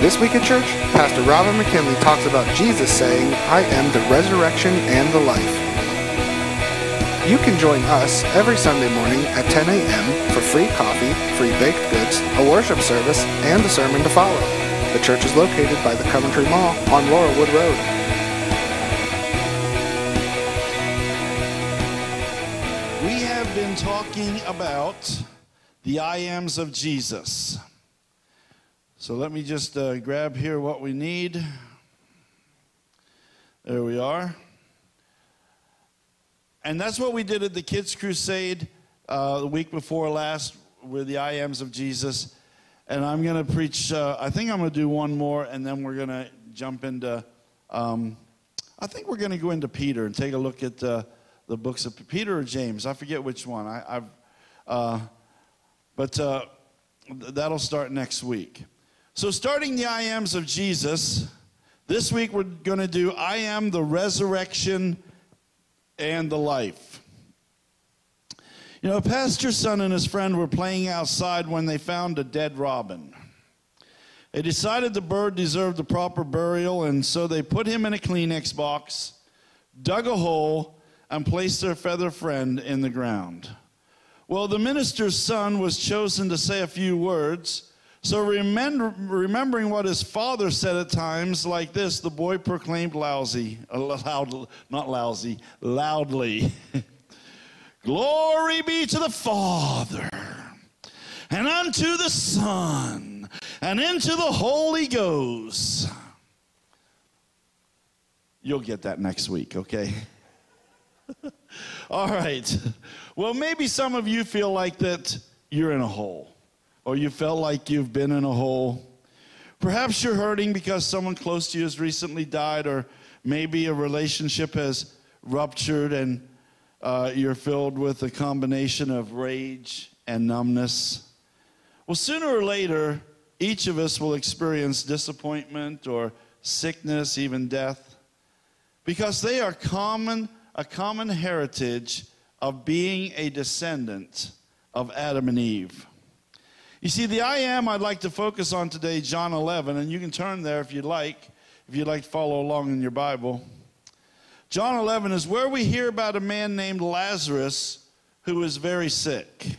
This week at church, Pastor Robin McKinley talks about Jesus saying, I am the resurrection and the life. You can join us every Sunday morning at 10 a.m. for free coffee, free baked goods, a worship service, and a sermon to follow. The church is located by the Coventry Mall on Laurelwood Road. We have been talking about the I ams of Jesus. So let me just uh, grab here what we need. There we are. And that's what we did at the Kids Crusade uh, the week before last with the I ams of Jesus. And I'm going to preach, uh, I think I'm going to do one more, and then we're going to jump into, um, I think we're going to go into Peter and take a look at uh, the books of Peter or James. I forget which one. I, have uh, but uh, th- that'll start next week. So, starting the I ams of Jesus, this week we're going to do I am the resurrection and the life. You know, a pastor's son and his friend were playing outside when they found a dead robin. They decided the bird deserved the proper burial, and so they put him in a Kleenex box, dug a hole, and placed their feather friend in the ground. Well, the minister's son was chosen to say a few words. So, remember, remembering what his father said at times like this, the boy proclaimed lousy, uh, loud, not lousy, loudly. Glory be to the Father, and unto the Son, and into the Holy Ghost. You'll get that next week, okay? All right. Well, maybe some of you feel like that you're in a hole, or you felt like you've been in a hole. Perhaps you're hurting because someone close to you has recently died, or maybe a relationship has ruptured and uh, you're filled with a combination of rage and numbness. Well, sooner or later, each of us will experience disappointment or sickness, even death, because they are common, a common heritage of being a descendant of Adam and Eve. You see, the I am I'd like to focus on today, John 11, and you can turn there if you'd like, if you'd like to follow along in your Bible. John 11 is where we hear about a man named Lazarus who was very sick.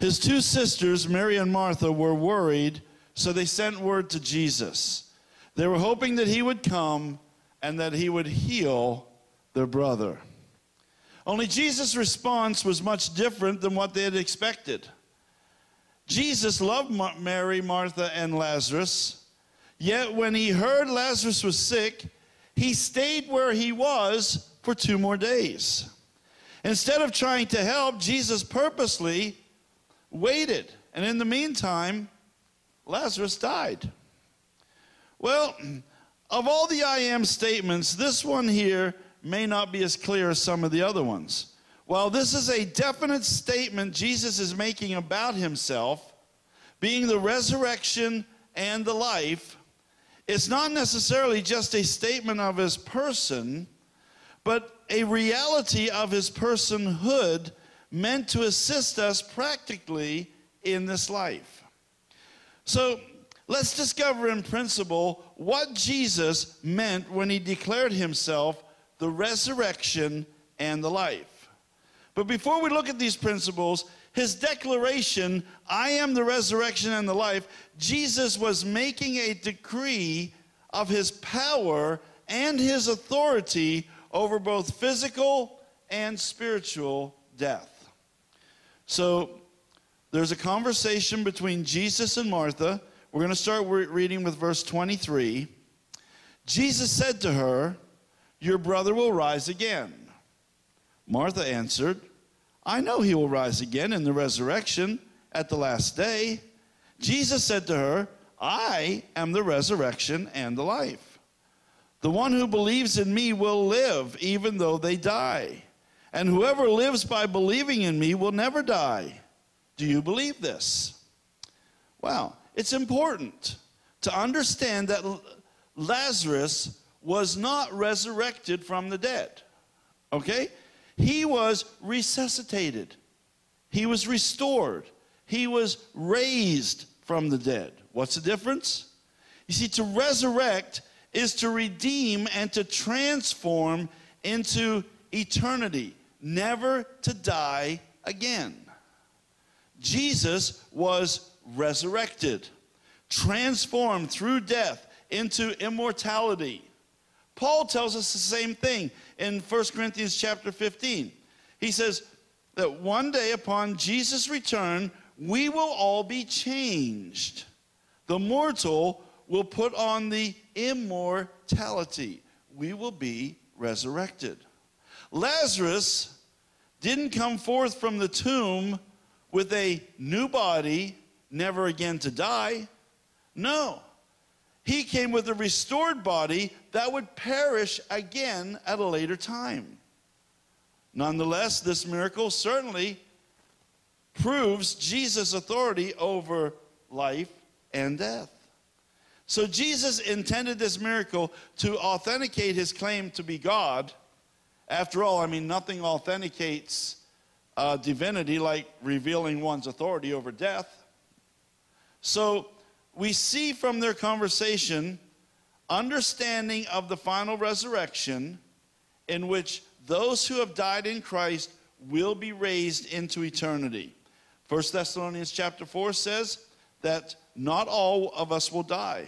His two sisters, Mary and Martha, were worried, so they sent word to Jesus. They were hoping that he would come and that he would heal their brother. Only Jesus' response was much different than what they had expected. Jesus loved Mary, Martha, and Lazarus, yet when he heard Lazarus was sick, he stayed where he was for two more days. Instead of trying to help, Jesus purposely waited. And in the meantime, Lazarus died. Well, of all the I am statements, this one here may not be as clear as some of the other ones. While this is a definite statement Jesus is making about himself, being the resurrection and the life, it's not necessarily just a statement of his person, but a reality of his personhood meant to assist us practically in this life. So let's discover in principle what Jesus meant when he declared himself the resurrection and the life. But before we look at these principles, his declaration, I am the resurrection and the life, Jesus was making a decree of his power and his authority over both physical and spiritual death. So there's a conversation between Jesus and Martha. We're going to start reading with verse 23. Jesus said to her, Your brother will rise again. Martha answered, I know he will rise again in the resurrection at the last day. Jesus said to her, I am the resurrection and the life. The one who believes in me will live even though they die. And whoever lives by believing in me will never die. Do you believe this? Well, it's important to understand that Lazarus was not resurrected from the dead. Okay? He was resuscitated, he was restored, he was raised from the dead. What's the difference? You see, to resurrect is to redeem and to transform into eternity, never to die again. Jesus was resurrected, transformed through death into immortality. Paul tells us the same thing in 1 Corinthians chapter 15. He says that one day upon Jesus' return, we will all be changed. The mortal will put on the immortality. We will be resurrected. Lazarus didn't come forth from the tomb with a new body, never again to die. No. He came with a restored body that would perish again at a later time. Nonetheless, this miracle certainly proves Jesus' authority over life and death. So Jesus intended this miracle to authenticate his claim to be God. After all, I mean, nothing authenticates uh, divinity like revealing one's authority over death. So we see from their conversation understanding of the final resurrection in which those who have died in Christ will be raised into eternity. 1 Thessalonians chapter 4 says that not all of us will die,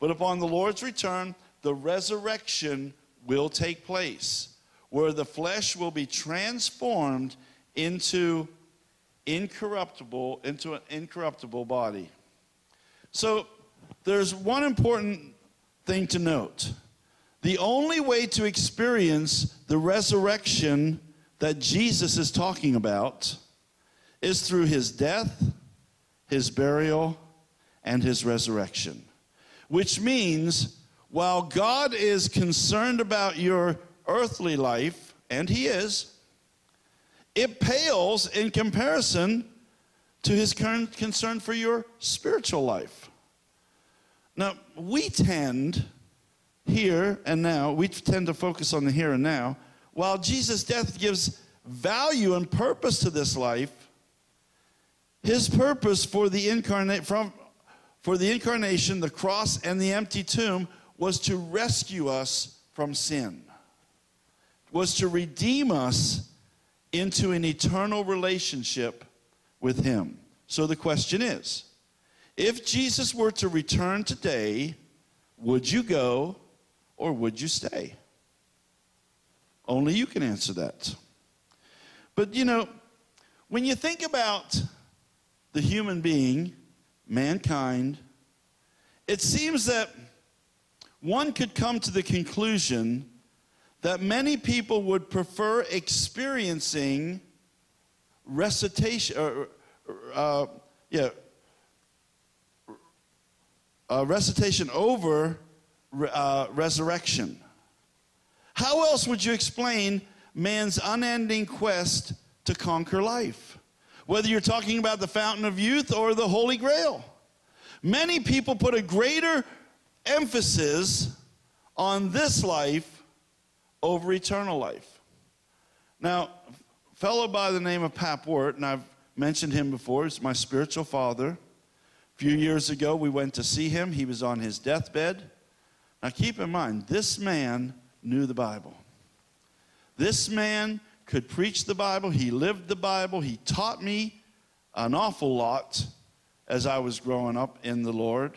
but upon the Lord's return, the resurrection will take place, where the flesh will be transformed into incorruptible, into an incorruptible body. So there's one important thing to note. The only way to experience the resurrection that Jesus is talking about is through his death, his burial, and his resurrection. Which means, while God is concerned about your earthly life, and he is, it pales in comparison to his current concern for your spiritual life. Now, we tend here and now, we tend to focus on the here and now, while Jesus' death gives value and purpose to this life, his purpose for the incarnate from for the incarnation, the cross and the empty tomb was to rescue us from sin. Was to redeem us into an eternal relationship with him. So the question is, if Jesus were to return today, would you go or would you stay? Only you can answer that. But you know, when you think about the human being, mankind, it seems that one could come to the conclusion that many people would prefer experiencing recitation, or, uh, yeah, uh, recitation over uh, resurrection. How else would you explain man's unending quest to conquer life? Whether you're talking about the fountain of youth or the Holy Grail. Many people put a greater emphasis on this life over eternal life. Now, fellow by the name of Pap and I've mentioned him before, he's my spiritual father. Few years ago, we went to see him. He was on his deathbed. Now, keep in mind, this man knew the Bible. This man could preach the Bible, he lived the Bible, he taught me an awful lot as I was growing up in the Lord.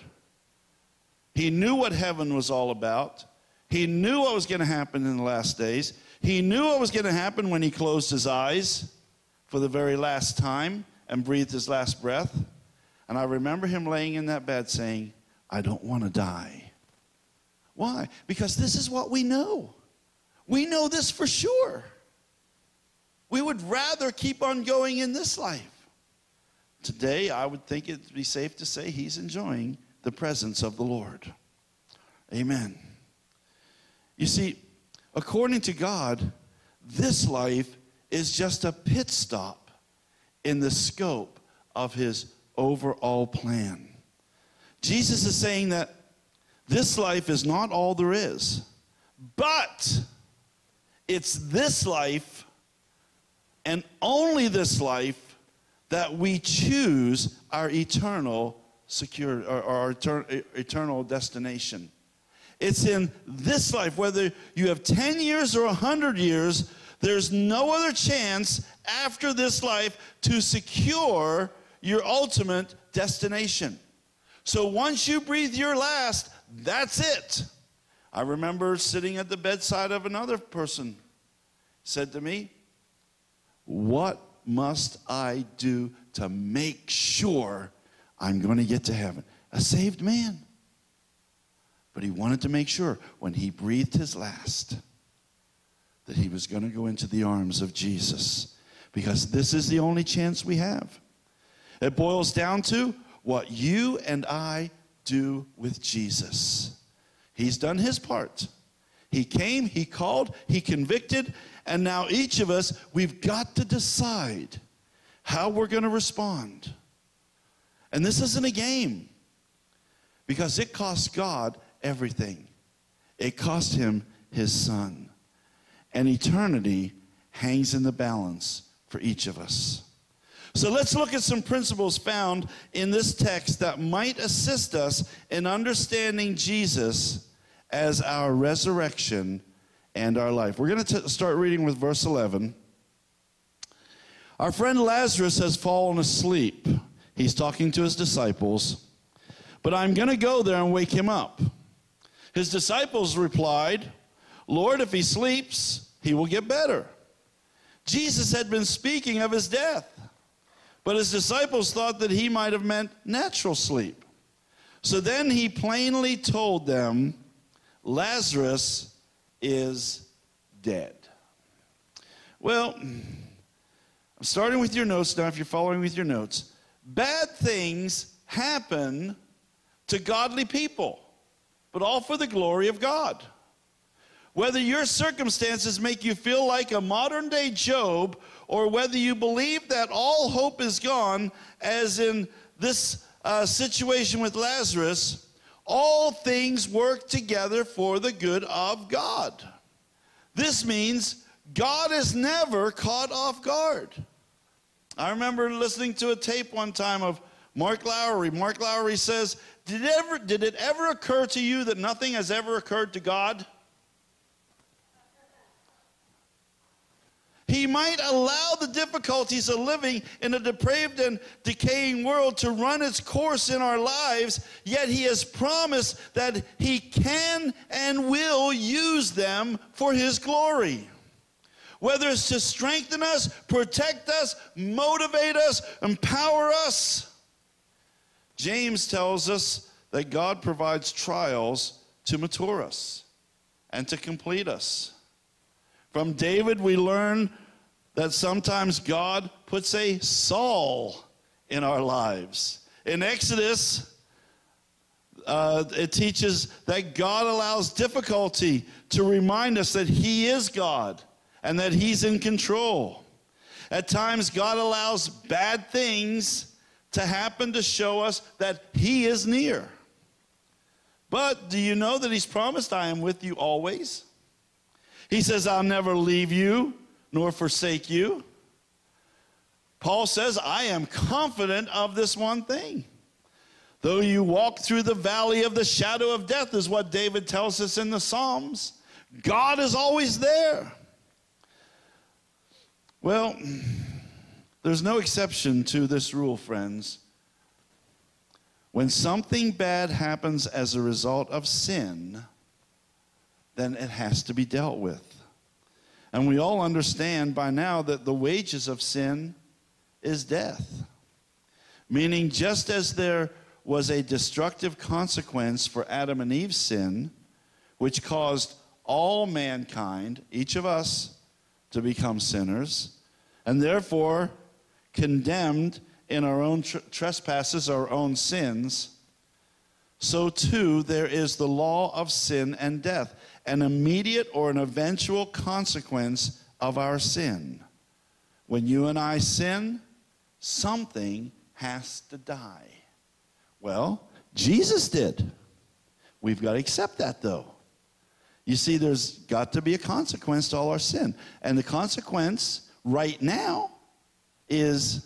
He knew what heaven was all about. He knew what was going to happen in the last days. He knew what was going to happen when he closed his eyes for the very last time and breathed his last breath. And I remember him laying in that bed saying, I don't want to die. Why? Because this is what we know. We know this for sure. We would rather keep on going in this life. Today, I would think it'd be safe to say he's enjoying the presence of the Lord. Amen. You see, according to God, this life is just a pit stop in the scope of his overall plan. Jesus is saying that this life is not all there is, but it's this life and only this life that we choose our eternal secure or, our eternal destination. It's in this life, whether you have 10 years or 100 years, there's no other chance after this life to secure your ultimate destination. So once you breathe your last, that's it. I remember sitting at the bedside of another person said to me, "What must I do to make sure I'm going to get to heaven?" A saved man. But he wanted to make sure when he breathed his last that he was going to go into the arms of Jesus because this is the only chance we have. It boils down to what you and I do with Jesus. He's done his part. He came, he called, he convicted, and now each of us, we've got to decide how we're going to respond. And this isn't a game because it costs God everything. It cost him his son. And eternity hangs in the balance for each of us. So let's look at some principles found in this text that might assist us in understanding Jesus as our resurrection and our life. We're going to start reading with verse 11. Our friend Lazarus has fallen asleep. He's talking to his disciples, but I'm going to go there and wake him up. His disciples replied, Lord, if he sleeps, he will get better. Jesus had been speaking of his death, but his disciples thought that he might have meant natural sleep. So then he plainly told them, Lazarus is dead. Well, I'm starting with your notes now, if you're following with your notes. Bad things happen to godly people but all for the glory of God. Whether your circumstances make you feel like a modern day Job, or whether you believe that all hope is gone, as in this uh, situation with Lazarus, all things work together for the good of God. This means God is never caught off guard. I remember listening to a tape one time of Mark Lowry. Mark Lowry says did it, ever, did it ever occur to you that nothing has ever occurred to God? He might allow the difficulties of living in a depraved and decaying world to run its course in our lives, yet He has promised that He can and will use them for His glory. Whether it's to strengthen us, protect us, motivate us, empower us, James tells us that God provides trials to mature us and to complete us. From David, we learn that sometimes God puts a Saul in our lives. In Exodus, uh, it teaches that God allows difficulty to remind us that He is God and that He's in control. At times, God allows bad things to happen to show us that He is near. But do you know that He's promised, I am with you always? He says, I'll never leave you nor forsake you. Paul says, I am confident of this one thing. Though you walk through the valley of the shadow of death, is what David tells us in the Psalms. God is always there. Well, there's no exception to this rule, friends. When something bad happens as a result of sin, then it has to be dealt with. And we all understand by now that the wages of sin is death. Meaning, just as there was a destructive consequence for Adam and Eve's sin, which caused all mankind, each of us, to become sinners, and therefore condemned in our own tr- trespasses, our own sins, so too there is the law of sin and death, an immediate or an eventual consequence of our sin. When you and I sin, something has to die. Well, Jesus did. We've got to accept that though. You see, there's got to be a consequence to all our sin. And the consequence right now is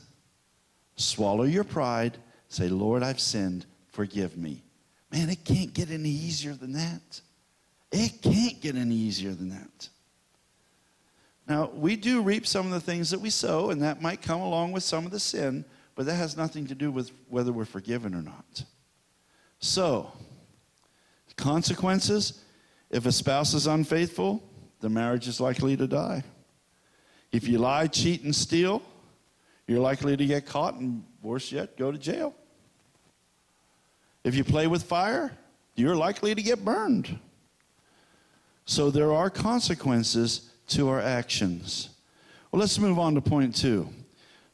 swallow your pride, say, Lord, I've sinned, forgive me. Man, it can't get any easier than that. It can't get any easier than that. Now, we do reap some of the things that we sow, and that might come along with some of the sin, but that has nothing to do with whether we're forgiven or not. So, consequences if a spouse is unfaithful, the marriage is likely to die. If you lie, cheat, and steal, you're likely to get caught and, worse yet, go to jail. If you play with fire, you're likely to get burned. So there are consequences to our actions. Well, let's move on to point two,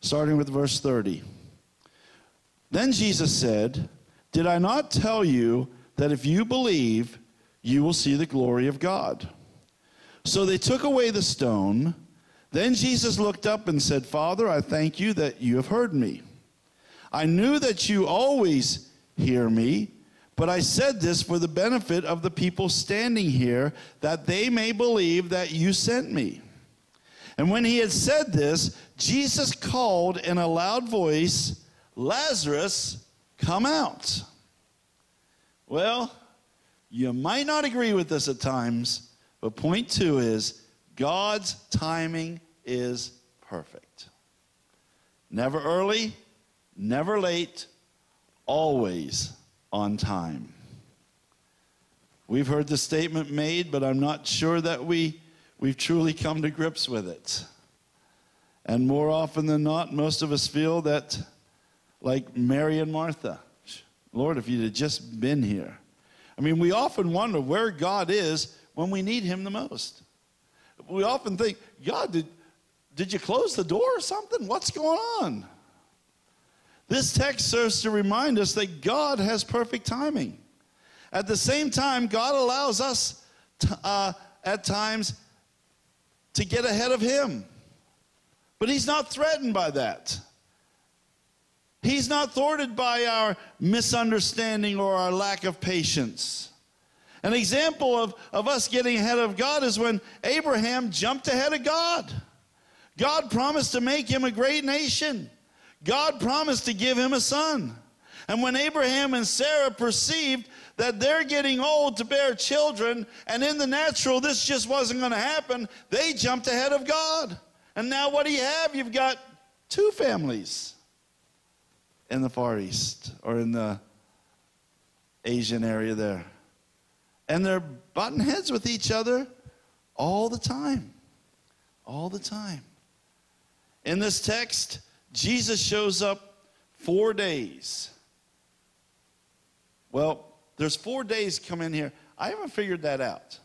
starting with verse 30. Then Jesus said, Did I not tell you that if you believe, you will see the glory of God? So they took away the stone. Then Jesus looked up and said, Father, I thank you that you have heard me. I knew that you always hear me, but I said this for the benefit of the people standing here, that they may believe that you sent me. And when he had said this, Jesus called in a loud voice, Lazarus, come out. Well, you might not agree with this at times, but point two is God's timing is perfect. Never early, never late, always on time. We've heard the statement made, but I'm not sure that we, we've truly come to grips with it. And more often than not, most of us feel that, like Mary and Martha, Lord, if you'd have just been here. I mean, we often wonder where God is when we need Him the most. We often think, God, did, did you close the door or something? What's going on? This text serves to remind us that God has perfect timing. At the same time, God allows us to, uh, at times to get ahead of Him. But He's not threatened by that. He's not thwarted by our misunderstanding or our lack of patience. An example of, of us getting ahead of God is when Abraham jumped ahead of God. God promised to make him a great nation. God promised to give him a son. And when Abraham and Sarah perceived that they're getting old to bear children, and in the natural this just wasn't going to happen, they jumped ahead of God. And now what do you have? You've got two families in the Far East or in the Asian area there. And they're butting heads with each other all the time. All the time. In this text, Jesus shows up four days. Well, there's four days come in here. I haven't figured that out.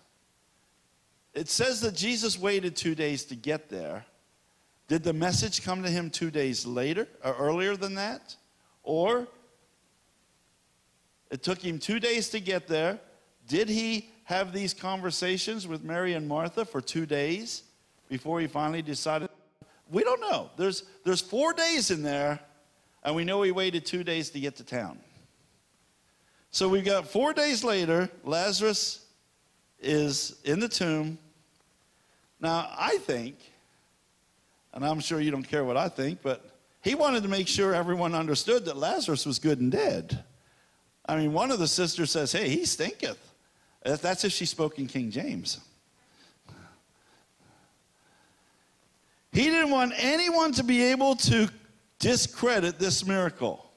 It says that Jesus waited two days to get there. Did the message come to him two days later or earlier than that? Or it took him two days to get there. Did he have these conversations with Mary and Martha for two days before he finally decided? We don't know. There's, there's four days in there, and we know he waited two days to get to town. So we've got four days later, Lazarus is in the tomb. Now, I think, and I'm sure you don't care what I think, but he wanted to make sure everyone understood that Lazarus was good and dead. I mean, one of the sisters says, Hey, he stinketh. That's if she spoke in King James. He didn't want anyone to be able to discredit this miracle.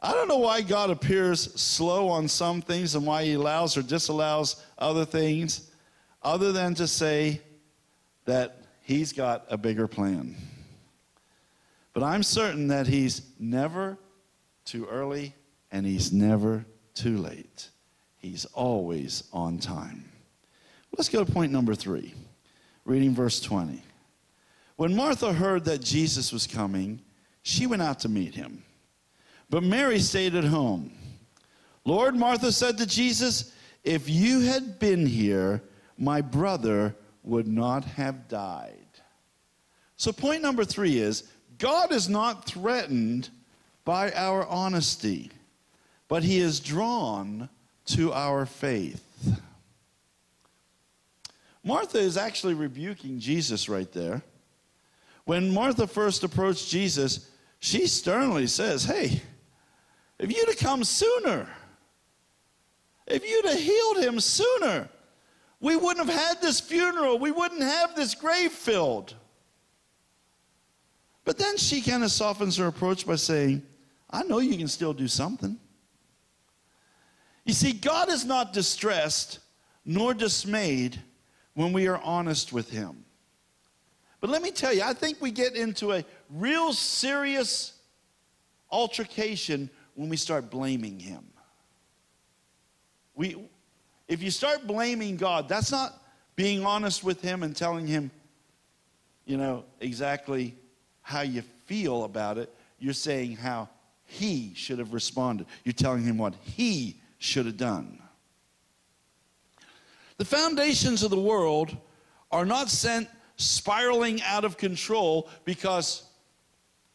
I don't know why God appears slow on some things and why he allows or disallows other things, other than to say that he's got a bigger plan. But I'm certain that he's never too early and he's never too late. He's always on time. Let's go to point number three, reading verse 20. When Martha heard that Jesus was coming, she went out to meet him. But Mary stayed at home. Lord, Martha said to Jesus, If you had been here, my brother would not have died. So, point number three is God is not threatened by our honesty, but he is drawn to our faith. Martha is actually rebuking Jesus right there. When Martha first approached Jesus, she sternly says, Hey, if you'd have come sooner, if you'd have healed him sooner, we wouldn't have had this funeral. We wouldn't have this grave filled. But then she kind of softens her approach by saying, I know you can still do something. You see, God is not distressed nor dismayed when we are honest with Him. But let me tell you, I think we get into a real serious altercation when we start blaming Him. We, if you start blaming God, that's not being honest with Him and telling Him, you know, exactly how you feel about it. You're saying how He should have responded. You're telling Him what He should have done. The foundations of the world are not sent spiraling out of control because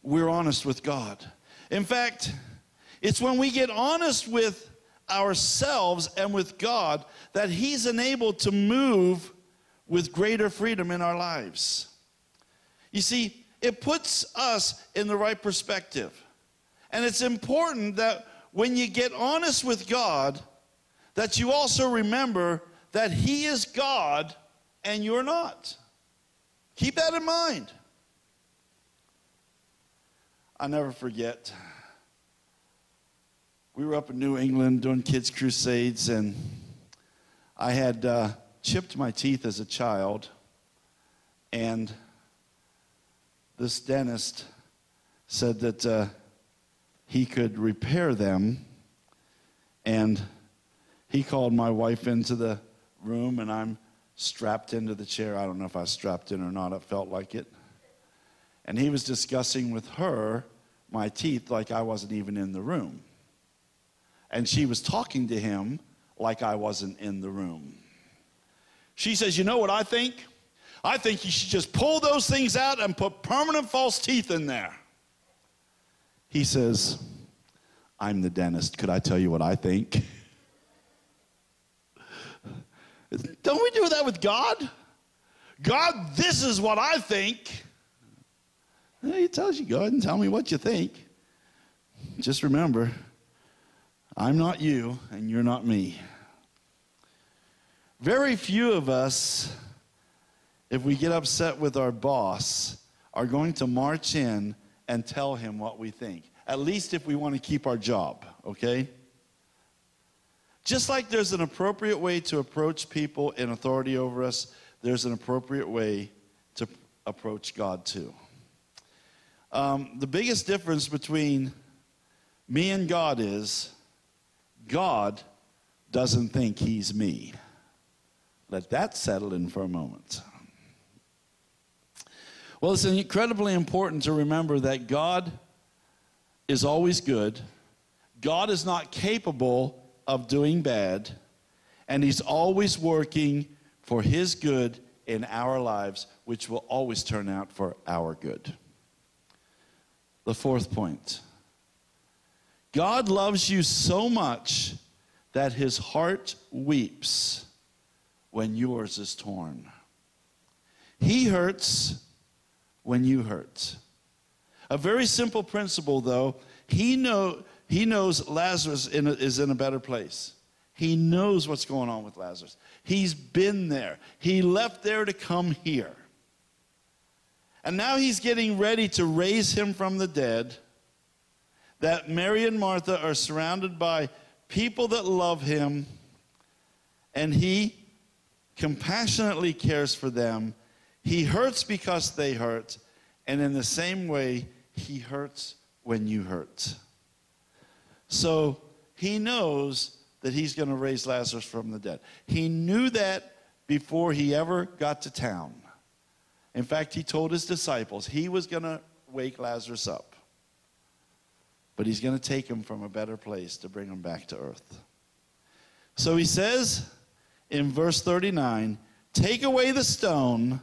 we're honest with God. In fact, it's when we get honest with ourselves and with God that He's enabled to move with greater freedom in our lives. You see, it puts us in the right perspective. And it's important that when you get honest with God, that you also remember that He is God and you're not. Keep that in mind. i never forget. We were up in New England doing kids' crusades, and I had uh, chipped my teeth as a child, and this dentist said that uh, he could repair them, and he called my wife into the room, and I'm strapped into the chair. I don't know if I strapped in or not, it felt like it. And he was discussing with her my teeth like I wasn't even in the room. And she was talking to him like I wasn't in the room. She says, You know what I think? I think you should just pull those things out and put permanent false teeth in there. He says, I'm the dentist. Could I tell you what I think? Don't we do that with God? God, this is what I think. He tells you, go ahead and tell me what you think. Just remember, I'm not you and you're not me. Very few of us, if we get upset with our boss, are going to march in and tell him what we think. At least if we want to keep our job, okay? Just like there's an appropriate way to approach people in authority over us, there's an appropriate way to approach God too. Um, the biggest difference between me and God is God doesn't think he's me. Let that settle in for a moment. Well, it's incredibly important to remember that God is always good. God is not capable of doing bad, and He's always working for His good in our lives, which will always turn out for our good. The fourth point God loves you so much that His heart weeps when yours is torn. He hurts when you hurt. A very simple principle, though. He know he knows Lazarus in a, is in a better place. He knows what's going on with Lazarus. He's been there. He left there to come here. And now he's getting ready to raise him from the dead. That Mary and Martha are surrounded by people that love him, and he compassionately cares for them. He hurts because they hurt, and in the same way, he hurts when you hurt. So he knows that he's going to raise Lazarus from the dead. He knew that before he ever got to town. In fact, he told his disciples he was going to wake Lazarus up. But he's going to take him from a better place to bring him back to earth. So he says in verse 39 Take away the stone.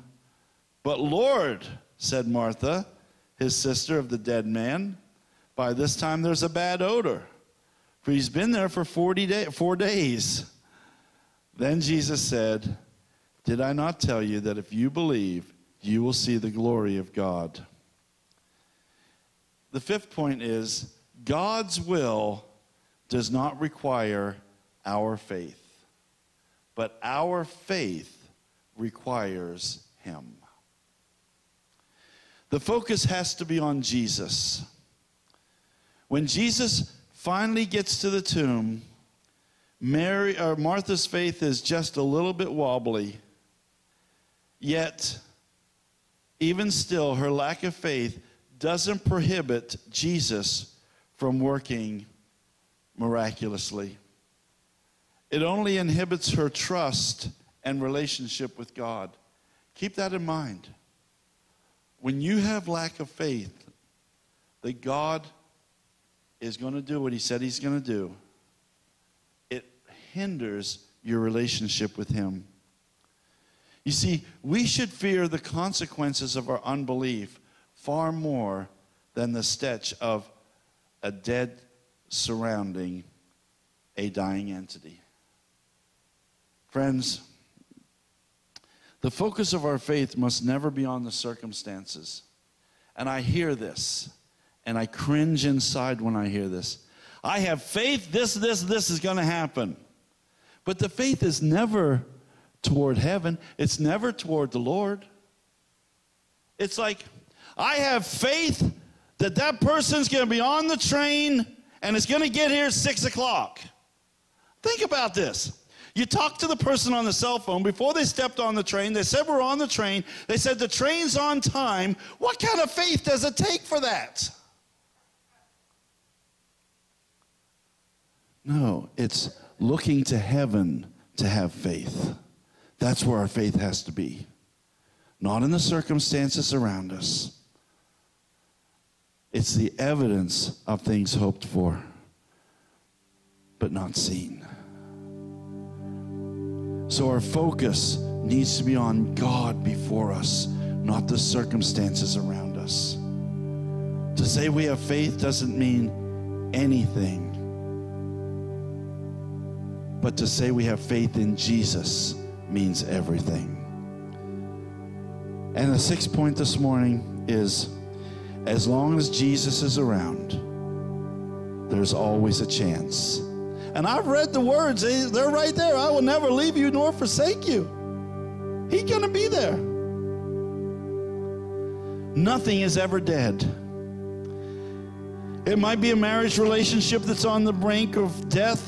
But Lord, said Martha, his sister of the dead man, by this time there's a bad odor for he's been there for 40 day, four days. Then Jesus said, Did I not tell you that if you believe, you will see the glory of God? The fifth point is God's will does not require our faith, but our faith requires him. The focus has to be on Jesus. When Jesus finally gets to the tomb, Mary or Martha's faith is just a little bit wobbly. Yet, even still, her lack of faith doesn't prohibit Jesus from working miraculously. It only inhibits her trust and relationship with God. Keep that in mind. When you have lack of faith that God is going to do what he said he's going to do, it hinders your relationship with him. You see, we should fear the consequences of our unbelief far more than the stench of a dead surrounding a dying entity. Friends, the focus of our faith must never be on the circumstances. And I hear this, and I cringe inside when I hear this. I have faith, this, this, this is going to happen. But the faith is never toward heaven, it's never toward the Lord. It's like, I have faith that that person's going to be on the train and it's going to get here at six o'clock. Think about this. You talked to the person on the cell phone before they stepped on the train. They said, We're on the train. They said, The train's on time. What kind of faith does it take for that? No, it's looking to heaven to have faith. That's where our faith has to be, not in the circumstances around us. It's the evidence of things hoped for, but not seen. So our focus needs to be on God before us, not the circumstances around us. To say we have faith doesn't mean anything. But to say we have faith in Jesus means everything. And the sixth point this morning is as long as Jesus is around, there's always a chance and I've read the words, they're right there. I will never leave you nor forsake you. He's going to be there. Nothing is ever dead. It might be a marriage relationship that's on the brink of death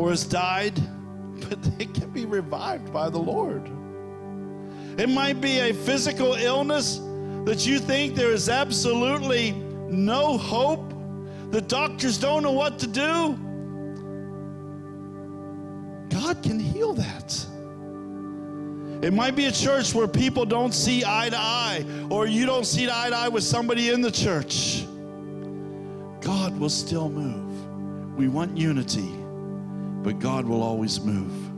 or has died, but it can be revived by the Lord. It might be a physical illness that you think there is absolutely no hope. The doctors don't know what to do. God can heal that. It might be a church where people don't see eye to eye, or you don't see eye to eye with somebody in the church. God will still move. We want unity, but God will always move.